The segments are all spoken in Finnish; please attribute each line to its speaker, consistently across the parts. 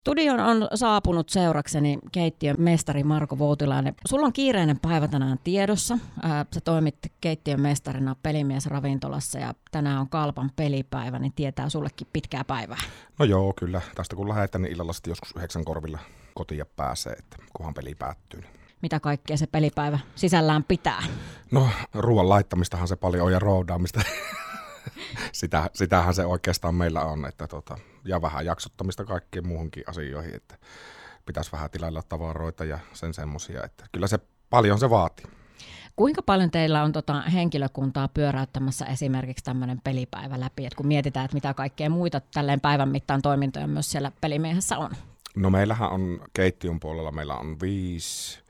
Speaker 1: Studion on saapunut seurakseni keittiön mestari Marko Voutilainen. Sulla on kiireinen päivä tänään tiedossa. Sä toimit keittiön mestarina pelimies ravintolassa ja tänään on Kalpan pelipäivä, niin tietää sullekin pitkää päivää.
Speaker 2: No joo, kyllä. Tästä kun lähdetään, niin illalla sitten joskus yhdeksän korvilla kotiin pääsee, että kunhan peli päättyy. Niin
Speaker 1: mitä kaikkea se pelipäivä sisällään pitää?
Speaker 2: No ruoan laittamistahan se paljon on ja roudaamista. Sitä, sitähän se oikeastaan meillä on, että tota, ja vähän jaksottamista kaikkiin muuhunkin asioihin, että pitäisi vähän tilailla tavaroita ja sen semmoisia, että kyllä se paljon se vaatii.
Speaker 1: Kuinka paljon teillä on tota henkilökuntaa pyöräyttämässä esimerkiksi tämmöinen pelipäivä läpi, että kun mietitään, että mitä kaikkea muita tälleen päivän mittaan toimintoja myös siellä pelimiehessä on?
Speaker 2: No meillähän on keittiön puolella, meillä on viisi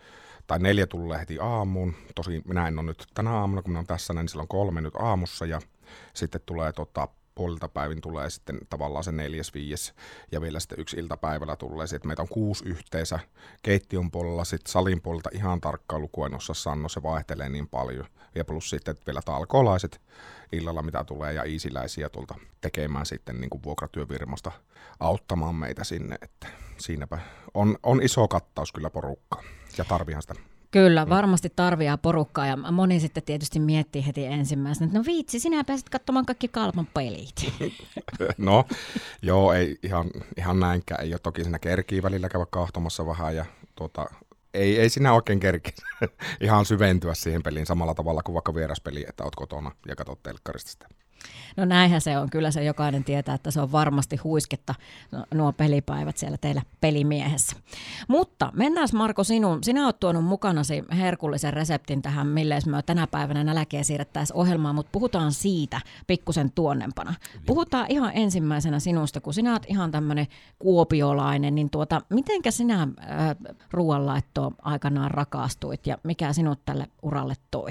Speaker 2: tai neljä tulee heti aamuun. Tosi minä en ole nyt tänä aamuna, kun minä olen tässä, niin silloin kolme nyt aamussa ja sitten tulee tota, puolilta päivin tulee sitten tavallaan se neljäs, viies ja vielä sitten yksi iltapäivällä tulee. Sitten meitä on kuusi yhteensä keittiön puolella, sitten salin puolelta ihan tarkkaan lukua en osaa sanoa, se vaihtelee niin paljon. Ja plus sitten vielä talkolaiset illalla, mitä tulee, ja iisiläisiä tuolta tekemään sitten niin kuin vuokratyövirmasta auttamaan meitä sinne, että siinäpä on, on iso kattaus kyllä porukkaa, ja tarvihan sitä
Speaker 1: Kyllä, varmasti tarviaa porukkaa ja moni sitten tietysti miettii heti ensimmäisenä, että no viitsi, sinä pääset katsomaan kaikki kalpan pelit.
Speaker 2: no, joo, ei ihan, ihan näinkään. Ei ole toki siinä kerkii välillä käydä kahtomassa vähän ja tuota, ei, ei sinä oikein kerki ihan syventyä siihen peliin samalla tavalla kuin vaikka vieraspeli, että oot kotona ja katsot telkkarista sitä.
Speaker 1: No näinhän se on. Kyllä se jokainen tietää, että se on varmasti huisketta nuo pelipäivät siellä teillä pelimiehessä. Mutta mennään Marko sinun. Sinä olet tuonut mukanasi herkullisen reseptin tähän, milleen me tänä päivänä nälkeä siirrettäisiin ohjelmaan, mutta puhutaan siitä pikkusen tuonnempana. Puhutaan ihan ensimmäisenä sinusta, kun sinä olet ihan tämmöinen kuopiolainen, niin tuota, mitenkä sinä äh, ruoanlaittoon aikanaan rakastuit ja mikä sinut tälle uralle toi?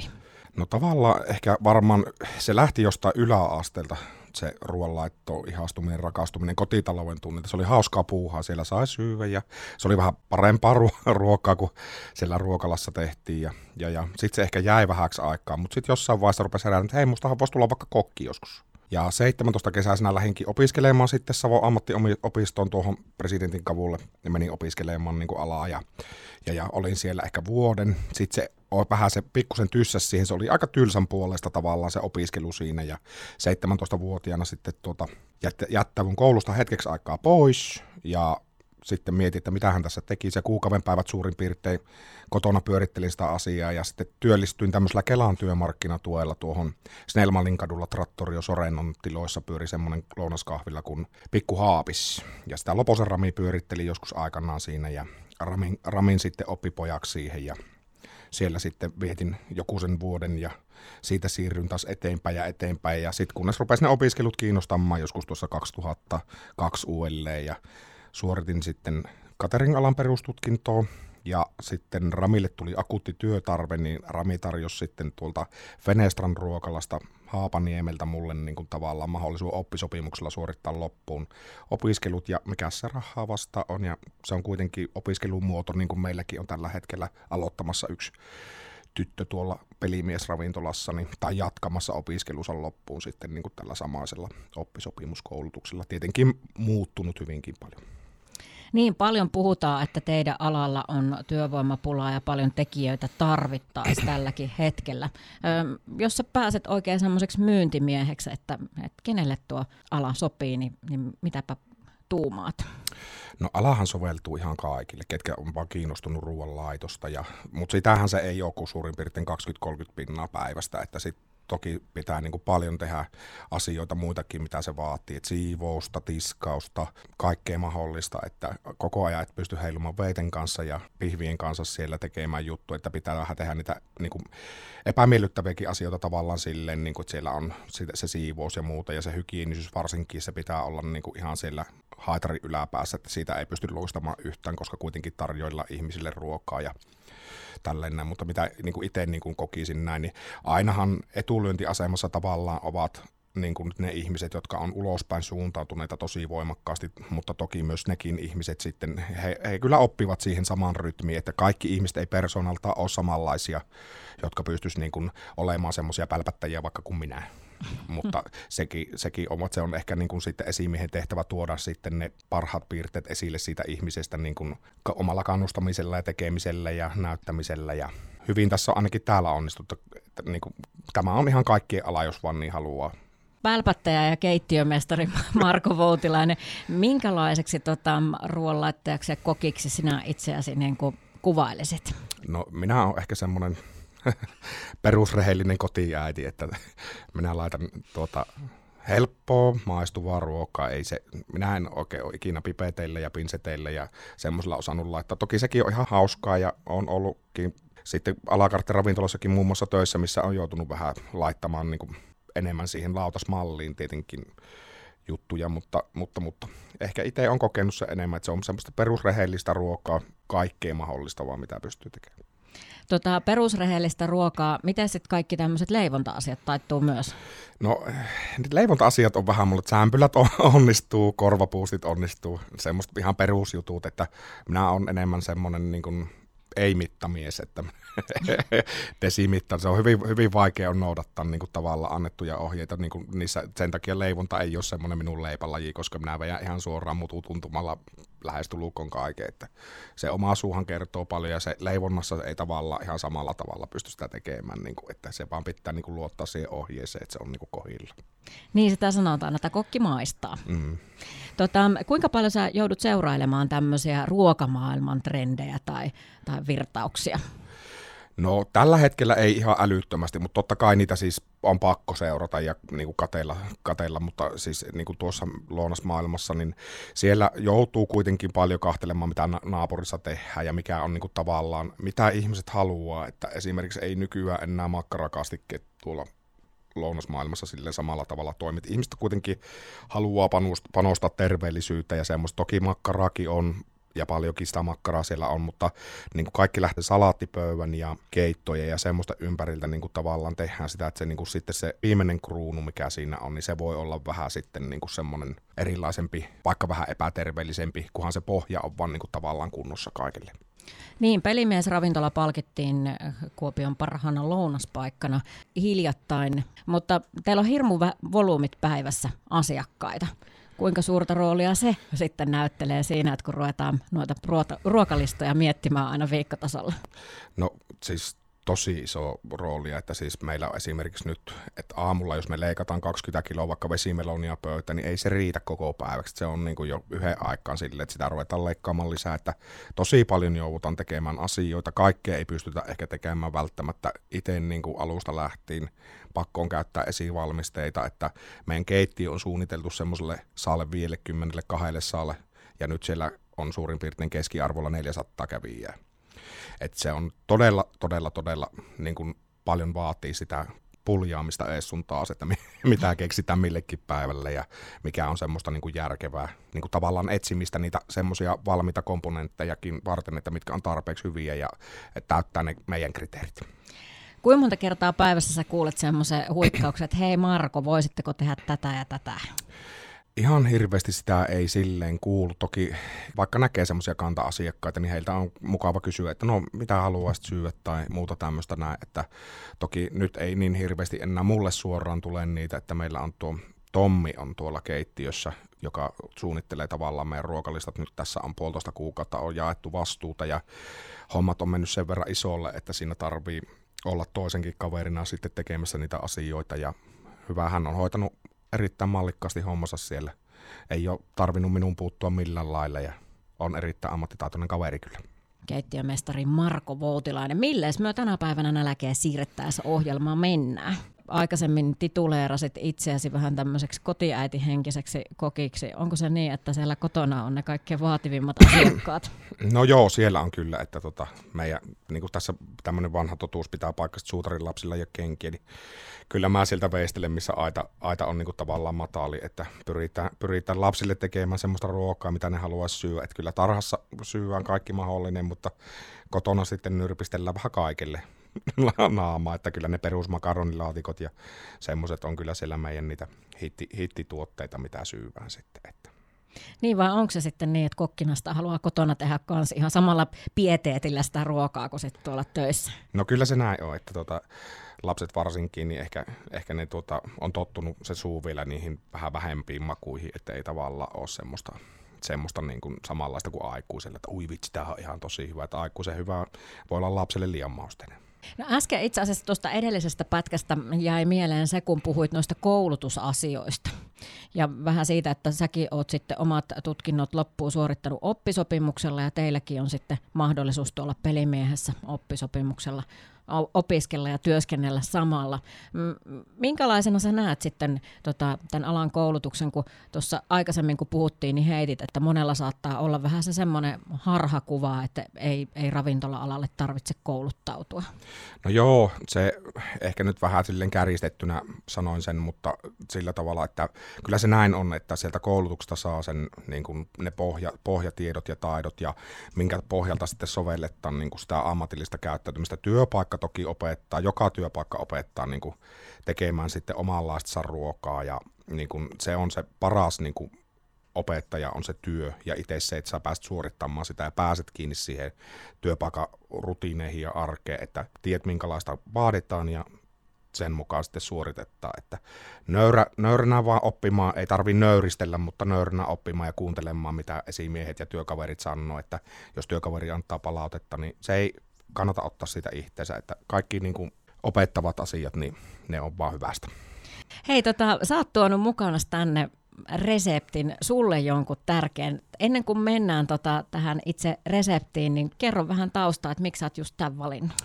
Speaker 2: No tavallaan ehkä varmaan se lähti jostain yläasteelta se ruoanlaitto, ihastuminen, rakastuminen, kotitalouden tunnilta. Se oli hauskaa puuhaa, siellä sai syyä ja se oli vähän parempaa ruokaa kuin siellä ruokalassa tehtiin. Ja, ja, ja sitten se ehkä jäi vähäksi aikaa, mutta sitten jossain vaiheessa rupesi herään, että hei, mustahan voisi tulla vaikka kokki joskus. Ja 17 kesäisenä lähinkin opiskelemaan sitten Savon ammattiopistoon tuohon presidentin kavulle ja menin opiskelemaan niin kuin alaa ja, ja, ja, olin siellä ehkä vuoden. Sitten se vähän se pikkusen tyssäs siihen, se oli aika tylsän puolesta tavallaan se opiskelu siinä ja 17-vuotiaana sitten tuota, jättävun koulusta hetkeksi aikaa pois ja sitten mietin, että mitä hän tässä teki. Se kuukauden päivät suurin piirtein kotona pyörittelin sitä asiaa ja sitten työllistyin tämmöisellä Kelan työmarkkinatuella tuohon Snellmanin kadulla Trattorio Sorennon tiloissa pyöri semmoinen lounaskahvilla kuin Pikku Haapis. Ja sitä Loposen Rami pyöritteli joskus aikanaan siinä ja Ramin, Ramin sitten oppipojaksi siihen ja siellä sitten vietin joku sen vuoden ja siitä siirryin taas eteenpäin ja eteenpäin. Ja sitten kunnes rupesi ne opiskelut kiinnostamaan joskus tuossa 2002 uudelleen ja suoritin sitten catering-alan perustutkintoa ja sitten Ramille tuli akuutti työtarve, niin Rami tarjosi sitten tuolta Fenestran ruokalasta Haapaniemeltä mulle niin kuin tavallaan mahdollisuus oppisopimuksella suorittaa loppuun opiskelut ja mikä se rahaa vasta on ja se on kuitenkin opiskelumuoto niin kuin meilläkin on tällä hetkellä aloittamassa yksi tyttö tuolla pelimiesravintolassa niin, tai jatkamassa opiskelunsa loppuun sitten niin kuin tällä samaisella oppisopimuskoulutuksella. Tietenkin muuttunut hyvinkin paljon.
Speaker 1: Niin paljon puhutaan, että teidän alalla on työvoimapulaa ja paljon tekijöitä tarvittaisiin tälläkin hetkellä. Ö, jos sä pääset oikein semmoiseksi myyntimieheksi, että, että kenelle tuo ala sopii, niin, niin mitäpä tuumaat?
Speaker 2: No alahan soveltuu ihan kaikille, ketkä on vaan kiinnostunut ruoanlaitosta, ja, mutta sitähän se ei ole kuin suurin piirtein 20-30 pinnaa päivästä, että sitten toki pitää niin kuin paljon tehdä asioita muitakin, mitä se vaatii, että siivousta, tiskausta, kaikkea mahdollista, että koko ajan et pysty heilumaan veiten kanssa ja pihvien kanssa siellä tekemään juttu, että pitää vähän tehdä niitä niin kuin epämiellyttäviäkin asioita tavallaan silleen, niin kuin, että siellä on se siivous ja muuta. Ja se hygienisyys varsinkin, se pitää olla niin kuin ihan siellä haitarin yläpäässä, että siitä ei pysty luistamaan yhtään, koska kuitenkin tarjoilla ihmisille ruokaa ja tällainen, mutta mitä niin kuin itse niin kuin kokisin näin, niin ainahan etulyöntiasemassa tavallaan ovat niin kuin ne ihmiset, jotka on ulospäin suuntautuneita tosi voimakkaasti, mutta toki myös nekin ihmiset sitten, he, he kyllä oppivat siihen samaan rytmiin, että kaikki ihmiset ei persoonalta ole samanlaisia, jotka pystyisivät niin olemaan semmoisia pälpättäjiä vaikka kuin minä. Mutta sekin, sekin on, se on ehkä niin kuin sitten esimiehen tehtävä tuoda sitten ne parhaat piirteet esille siitä ihmisestä niin kuin omalla kannustamisella ja tekemisellä ja näyttämisellä ja hyvin tässä on ainakin täällä onnistuttu. Että niin kuin, tämä on ihan kaikkien ala, jos vaan niin haluaa
Speaker 1: pälpättäjä ja keittiömestari Marko Voutilainen. Minkälaiseksi tota, ruoanlaittajaksi ja kokiksi sinä itseäsi niin kuin kuvailisit?
Speaker 2: No minä olen ehkä semmoinen perusrehellinen kotiäiti, että minä laitan tuota helppoa, maistuvaa ruokaa. Ei se, minä en oikein ole ikinä pipeteille ja pinseteille ja semmoisella osannut laittaa. Toki sekin on ihan hauskaa ja on ollutkin sitten alakarttiravintolassakin muun muassa töissä, missä on joutunut vähän laittamaan niin kuin enemmän siihen lautasmalliin tietenkin juttuja, mutta, mutta, mutta ehkä itse on kokenut se enemmän, että se on semmoista perusrehellistä ruokaa, kaikkea mahdollista vaan mitä pystyy tekemään.
Speaker 1: Tota, perusrehellistä ruokaa, miten sitten kaikki tämmöiset leivonta-asiat taittuu myös?
Speaker 2: No leivonta-asiat on vähän mulle, sämpylät onnistuu, korvapuustit onnistuu, semmoista ihan perusjutut, että minä olen enemmän semmoinen niin kuin ei-mittamies, että desimitta, se on hyvin, hyvin vaikea on noudattaa niin kuin tavallaan annettuja ohjeita, niin kuin niissä, sen takia leivonta ei ole semmoinen minun leipälaji, koska minä vedän ihan suoraan mututuntumalla lähestulukon kaiken, että se oma suuhan kertoo paljon ja se leivonnassa ei tavallaan ihan samalla tavalla pysty sitä tekemään, niin kuin, että se vaan pitää niin kuin luottaa siihen ohjeeseen, että se on niin kuin kohilla.
Speaker 1: Niin sitä sanotaan, että kokki maistaa. Mm. Tota, kuinka paljon sä joudut seurailemaan tämmöisiä ruokamaailman trendejä tai, tai virtauksia?
Speaker 2: No tällä hetkellä ei ihan älyttömästi, mutta totta kai niitä siis on pakko seurata ja niin kuin kateilla, kateilla, mutta siis niin kuin tuossa lounasmaailmassa, niin siellä joutuu kuitenkin paljon kahtelemaan, mitä naapurissa tehdään ja mikä on niin kuin tavallaan, mitä ihmiset haluaa, että esimerkiksi ei nykyään enää makkarakastikkeet tuolla lounasmaailmassa sille samalla tavalla toimit. Ihmiset kuitenkin haluaa panostaa terveellisyyttä ja semmoista. Toki makkaraki on ja paljonkin sitä makkaraa siellä on, mutta niin kuin kaikki lähtee salaattipöydän ja keittojen ja semmoista ympäriltä niin kuin tavallaan tehdään sitä, että se, niin kuin sitten se viimeinen kruunu, mikä siinä on, niin se voi olla vähän sitten niin kuin semmoinen erilaisempi, vaikka vähän epäterveellisempi, kunhan se pohja on vaan niin kuin tavallaan kunnossa kaikille.
Speaker 1: Niin, pelimiesravintola palkittiin Kuopion parhaana lounaspaikkana hiljattain, mutta teillä on hirmu volyymit päivässä asiakkaita kuinka suurta roolia se sitten näyttelee siinä, että kun ruvetaan noita ruokalistoja miettimään aina viikkotasolla?
Speaker 2: No siis tosi iso rooli, että siis meillä on esimerkiksi nyt, että aamulla jos me leikataan 20 kiloa vaikka vesimelonia pöytä, niin ei se riitä koko päiväksi. Se on niin kuin jo yhden aikaan sille, että sitä ruvetaan leikkaamaan lisää, että tosi paljon joudutaan tekemään asioita. Kaikkea ei pystytä ehkä tekemään välttämättä itse niin kuin alusta lähtien. Pakko on käyttää esivalmisteita, että meidän keittiö on suunniteltu semmoiselle saalle 50 kahdelle saalle, ja nyt siellä on suurin piirtein keskiarvolla 400 kävijää et se on todella, todella, todella niin kuin paljon vaatii sitä puljaamista ees sun taas, että mitä keksitään millekin päivälle ja mikä on semmoista niin kuin järkevää niin kuin tavallaan etsimistä niitä semmoisia valmiita komponenttejakin varten, että mitkä on tarpeeksi hyviä ja että täyttää ne meidän kriteerit.
Speaker 1: Kuinka monta kertaa päivässä sä kuulet semmoisen huikkauksen, että hei Marko, voisitteko tehdä tätä ja tätä?
Speaker 2: Ihan hirveästi sitä ei silleen kuulu. Toki vaikka näkee semmoisia kanta-asiakkaita, niin heiltä on mukava kysyä, että no mitä haluaisit syödä tai muuta tämmöistä näin. Että toki nyt ei niin hirveästi enää mulle suoraan tule niitä, että meillä on tuo Tommi on tuolla keittiössä, joka suunnittelee tavallaan meidän ruokalistat. Nyt tässä on puolitoista kuukautta on jaettu vastuuta ja hommat on mennyt sen verran isolle, että siinä tarvii olla toisenkin kaverina sitten tekemässä niitä asioita ja hyvä hän on hoitanut erittäin mallikkaasti hommassa siellä. Ei ole tarvinnut minun puuttua millään lailla ja on erittäin ammattitaitoinen kaveri kyllä.
Speaker 1: Keittiömestari Marko Voutilainen. Milles me tänä päivänä nälkeä siirrettäessä ohjelmaa mennään? Aikaisemmin tituleerasit itseäsi vähän tämmöiseksi kotiäitihenkiseksi kokiksi. Onko se niin, että siellä kotona on ne kaikkein vaativimmat asiakkaat?
Speaker 2: No joo, siellä on kyllä, että tota, meidän, niin kuin tässä tämmöinen vanha totuus pitää paikasta suutarin lapsilla ja kenkiä, niin kyllä mä sieltä veistelen, missä aita, aita on niin kuin tavallaan mataali, että pyritään, pyritään lapsille tekemään semmoista ruokaa, mitä ne haluaisi syödä. Että kyllä tarhassa syödään kaikki mahdollinen, mutta kotona sitten nyrpistellään vähän kaikille naamaa, että kyllä ne perusmakaronilaatikot ja semmoiset on kyllä siellä meidän niitä hitti, hittituotteita, mitä syyvään sitten. Että.
Speaker 1: Niin vai onko se sitten niin, että kokkinasta haluaa kotona tehdä kans ihan samalla pieteetillä sitä ruokaa kuin sitten tuolla töissä?
Speaker 2: No kyllä se näin on, että tota, lapset varsinkin, niin ehkä, ehkä ne tuota, on tottunut se suu vielä niihin vähän vähempiin makuihin, että ei tavallaan ole semmoista, semmoista niin kuin samanlaista kuin aikuiselle, että ui vitsi, tämä on ihan tosi hyvä, että aikuisen hyvä voi olla lapselle liian mausteinen.
Speaker 1: No äsken itse asiassa tuosta edellisestä pätkästä jäi mieleen se, kun puhuit noista koulutusasioista. Ja vähän siitä, että säkin oot sitten omat tutkinnot loppuun suorittanut oppisopimuksella ja teilläkin on sitten mahdollisuus tuolla pelimiehessä oppisopimuksella opiskella ja työskennellä samalla. Minkälaisena sä näet sitten tota, tämän alan koulutuksen, kun tuossa aikaisemmin kun puhuttiin, niin heitit, että monella saattaa olla vähän se semmoinen harhakuva, että ei, ei ravintola-alalle tarvitse kouluttautua.
Speaker 2: No joo, se ehkä nyt vähän silleen kärjistettynä sanoin sen, mutta sillä tavalla, että kyllä se näin on, että sieltä koulutuksesta saa sen niin kuin ne pohja, pohjatiedot ja taidot ja minkä pohjalta sitten sovelletaan niin kuin sitä ammatillista käyttäytymistä. Työpaikka toki opettaa, joka työpaikka opettaa niin kuin tekemään sitten omanlaista ruokaa ja niin kuin se on se paras niin kuin opettaja on se työ ja itse se, että sä pääset suorittamaan sitä ja pääset kiinni siihen työpaikan rutiineihin ja arkeen, että tiedät minkälaista vaaditaan ja sen mukaan sitten suoritetaan. Että nöyrä, nöyränä vaan oppimaan, ei tarvi nöyristellä, mutta nöyränä oppimaan ja kuuntelemaan, mitä esimiehet ja työkaverit sanoo, että jos työkaveri antaa palautetta, niin se ei kannata ottaa sitä itseensä, että kaikki niin kuin opettavat asiat, niin ne on vaan hyvästä.
Speaker 1: Hei, tota, sä oot tuonut mukana tänne reseptin, sulle jonkun tärkeän. Ennen kuin mennään tota, tähän itse reseptiin, niin kerro vähän taustaa, että miksi sä oot just tämän valinnut.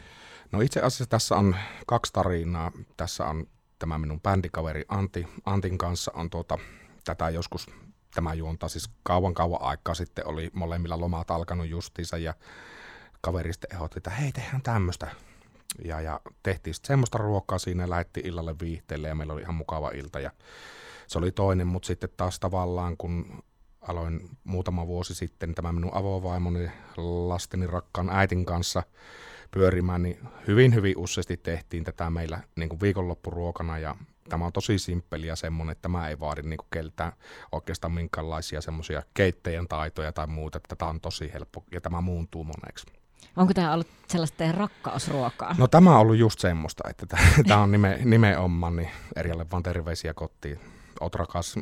Speaker 2: No itse asiassa tässä on kaksi tarinaa. Tässä on tämä minun bändikaveri Antti. Antin kanssa on tuota, tätä joskus, tämä juontaa siis kauan kauan aikaa sitten, oli molemmilla lomat alkanut justiinsa ja kaveri sitten ehdotti, että hei tehdään tämmöistä. Ja, ja tehtiin sitten semmoista ruokaa siinä, lähetti illalle viihteelle ja meillä oli ihan mukava ilta ja se oli toinen, mutta sitten taas tavallaan kun aloin muutama vuosi sitten tämä minun avovaimoni lasteni rakkaan äitin kanssa pyörimään, niin hyvin hyvin useasti tehtiin tätä meillä niin kuin viikonloppuruokana ja tämä on tosi simppeli ja semmoinen, että tämä ei vaadi niin keltään oikeastaan minkäänlaisia semmoisia keittäjän taitoja tai muuta, että tämä on tosi helppo ja tämä muuntuu moneksi.
Speaker 1: Onko tämä ollut sellaista teidän rakkausruokaa?
Speaker 2: No tämä on ollut just semmoista, että tämä on nime, nimenomaan, niin Erjalle vaan terveisiä kotiin, oot rakas.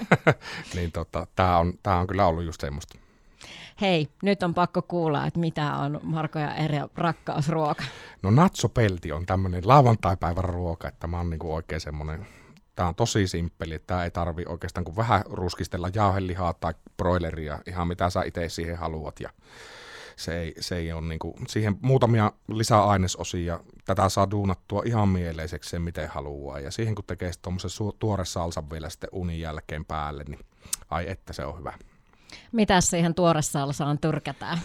Speaker 2: niin tota, tämä on, tää on kyllä ollut just semmoista.
Speaker 1: Hei, nyt on pakko kuulla, että mitä on Marko ja Eri rakkausruoka.
Speaker 2: No natsopelti on tämmöinen lauantaipäivän ruoka, että mä oon niinku oikein semmoinen Tämä on tosi simppeli, että tämä ei tarvi oikeastaan kuin vähän ruskistella jauhelihaa tai broileria, ihan mitä sä itse siihen haluat. Ja se ei, se ei ole niin kuin, siihen muutamia lisäainesosia, tätä saa duunattua ihan mieleiseksi sen miten haluaa. Ja siihen kun tekee tuommoisen tuore salsan vielä sitten unin jälkeen päälle, niin ai että se on hyvä.
Speaker 1: Mitä siihen tuoresalsaan tyrkätään?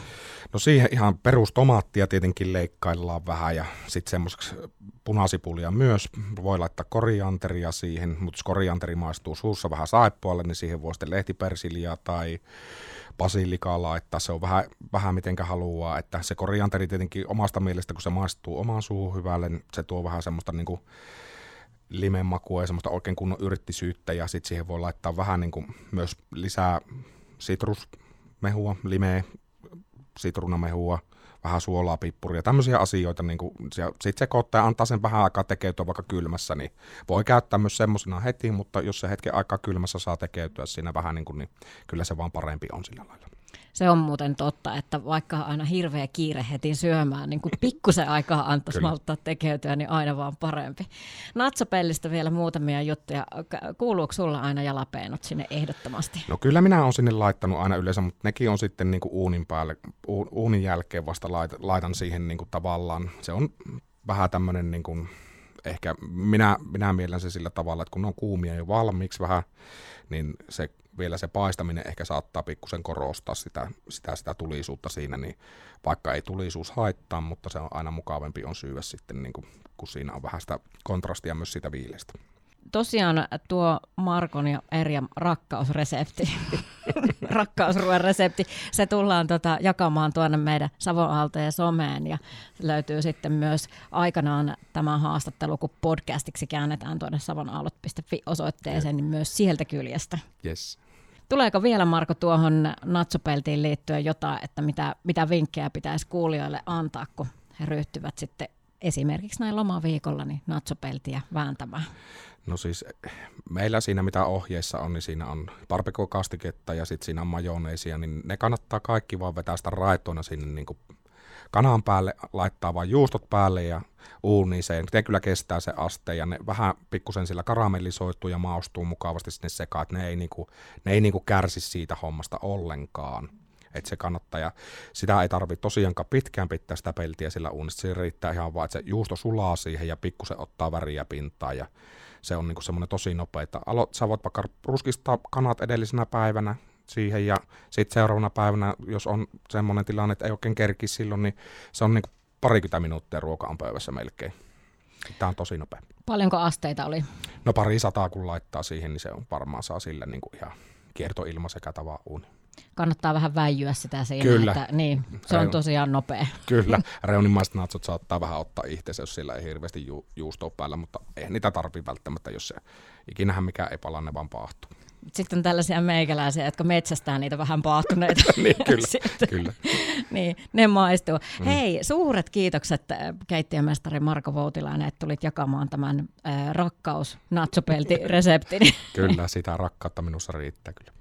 Speaker 2: No siihen ihan perustomaattia tietenkin leikkaillaan vähän ja sitten semmoiseksi punasipulia myös. Voi laittaa korianteria siihen, mutta jos korianteri maistuu suussa vähän saippualle, niin siihen voi sitten lehtipersiliaa tai basilikaa laittaa. Se on vähän, vähän mitenkä haluaa, että se korianteri tietenkin omasta mielestä, kun se maistuu omaan suuhun hyvälle, niin se tuo vähän semmoista niin kuin limen makua ja semmoista oikein kunnon yrttisyyttä ja sitten siihen voi laittaa vähän niin kuin myös lisää sitrusmehua, limeä, sitruunamehua, vähän suolaa, pippuria, tämmöisiä asioita. Niin Sitten se ja antaa sen vähän aikaa tekeytyä vaikka kylmässä, niin voi käyttää myös semmoisena heti, mutta jos se hetken aikaa kylmässä saa tekeytyä siinä vähän, niin, kuin, niin kyllä se vaan parempi on sillä lailla.
Speaker 1: Se on muuten totta, että vaikka aina hirveä kiire heti syömään, niin kun pikkusen aikaa antaisi malttaa tekeytyä, niin aina vaan parempi. Natsopellistä vielä muutamia juttuja. Kuuluuko sulla aina jalapeenot sinne ehdottomasti?
Speaker 2: No kyllä minä olen sinne laittanut aina yleensä, mutta nekin on sitten niin kuin uunin päälle, uunin jälkeen vasta laitan siihen niin kuin tavallaan. Se on vähän tämmöinen niin kuin, ehkä minä, minä mielen se sillä tavalla, että kun ne on kuumia jo valmiiksi vähän, niin se vielä se paistaminen ehkä saattaa pikkusen korostaa sitä, sitä, sitä tulisuutta siinä, niin vaikka ei tulisuus haittaa, mutta se on aina mukavampi on syyä sitten, niin kuin, kun siinä on vähän sitä kontrastia myös siitä viilestä
Speaker 1: tosiaan tuo Markon ja Erjan rakkausresepti, rakkausruoan resepti, se tullaan tota jakamaan tuonne meidän Savonaltojen someen ja löytyy sitten myös aikanaan tämä haastattelu, kun podcastiksi käännetään tuonne savonaallot.fi osoitteeseen, niin myös sieltä kyljestä.
Speaker 2: Yes.
Speaker 1: Tuleeko vielä Marko tuohon natsopeltiin liittyen jotain, että mitä, mitä vinkkejä pitäisi kuulijoille antaa, kun he ryhtyvät sitten esimerkiksi näin lomaviikolla niin natsopeltiä vääntämään?
Speaker 2: No siis meillä siinä mitä ohjeissa on, niin siinä on barbecue-kastiketta ja sitten siinä on majoneesia, niin ne kannattaa kaikki vaan vetää sitä raetona sinne niin kuin kanan päälle, laittaa vain juustot päälle ja uuniseen. Ne kyllä kestää se aste ja ne vähän pikkusen sillä karamellisoituu ja maustuu mukavasti sinne sekaan, että ne ei, niinku, ne ei niinku kärsi siitä hommasta ollenkaan. Että se kannattaa, ja sitä ei tarvitse tosiaankaan pitkään pitää sitä peltiä sillä uunissa. Se riittää ihan vaan, että se juusto sulaa siihen ja pikkusen ottaa väriä pintaan ja se on niinku semmoinen tosi nopea, että alo, sä voit vaikka ruskistaa kanat edellisenä päivänä siihen ja sitten seuraavana päivänä, jos on semmoinen tilanne, että ei oikein kerki silloin, niin se on niinku parikymmentä minuuttia ruoka on pöydässä melkein. Tämä on tosi nopea.
Speaker 1: Paljonko asteita oli?
Speaker 2: No pari sataa kun laittaa siihen, niin se on varmaan saa sille niin kuin ihan kiertoilma sekä tava uuni.
Speaker 1: Kannattaa vähän väijyä sitä siinä,
Speaker 2: Kyllä.
Speaker 1: että niin, se on tosiaan nopea.
Speaker 2: Kyllä, reunimaiset natsot saattaa vähän ottaa itse, jos sillä ei hirveästi ju- juustoa päällä, mutta ei niitä tarvitse välttämättä, jos se ikinähän mikä ei pala, ne vaan paahtuu.
Speaker 1: Sitten on tällaisia meikäläisiä, jotka metsästää niitä vähän paahtuneita.
Speaker 2: niin, kyllä,
Speaker 1: Sitten-
Speaker 2: kyllä.
Speaker 1: niin, ne maistuu. Mm. Hei, suuret kiitokset äh, keittiömestari Marko Voutilainen, että tulit jakamaan tämän äh, rakkaus natsopelti reseptin.
Speaker 2: Kyllä, sitä rakkautta minussa riittää kyllä.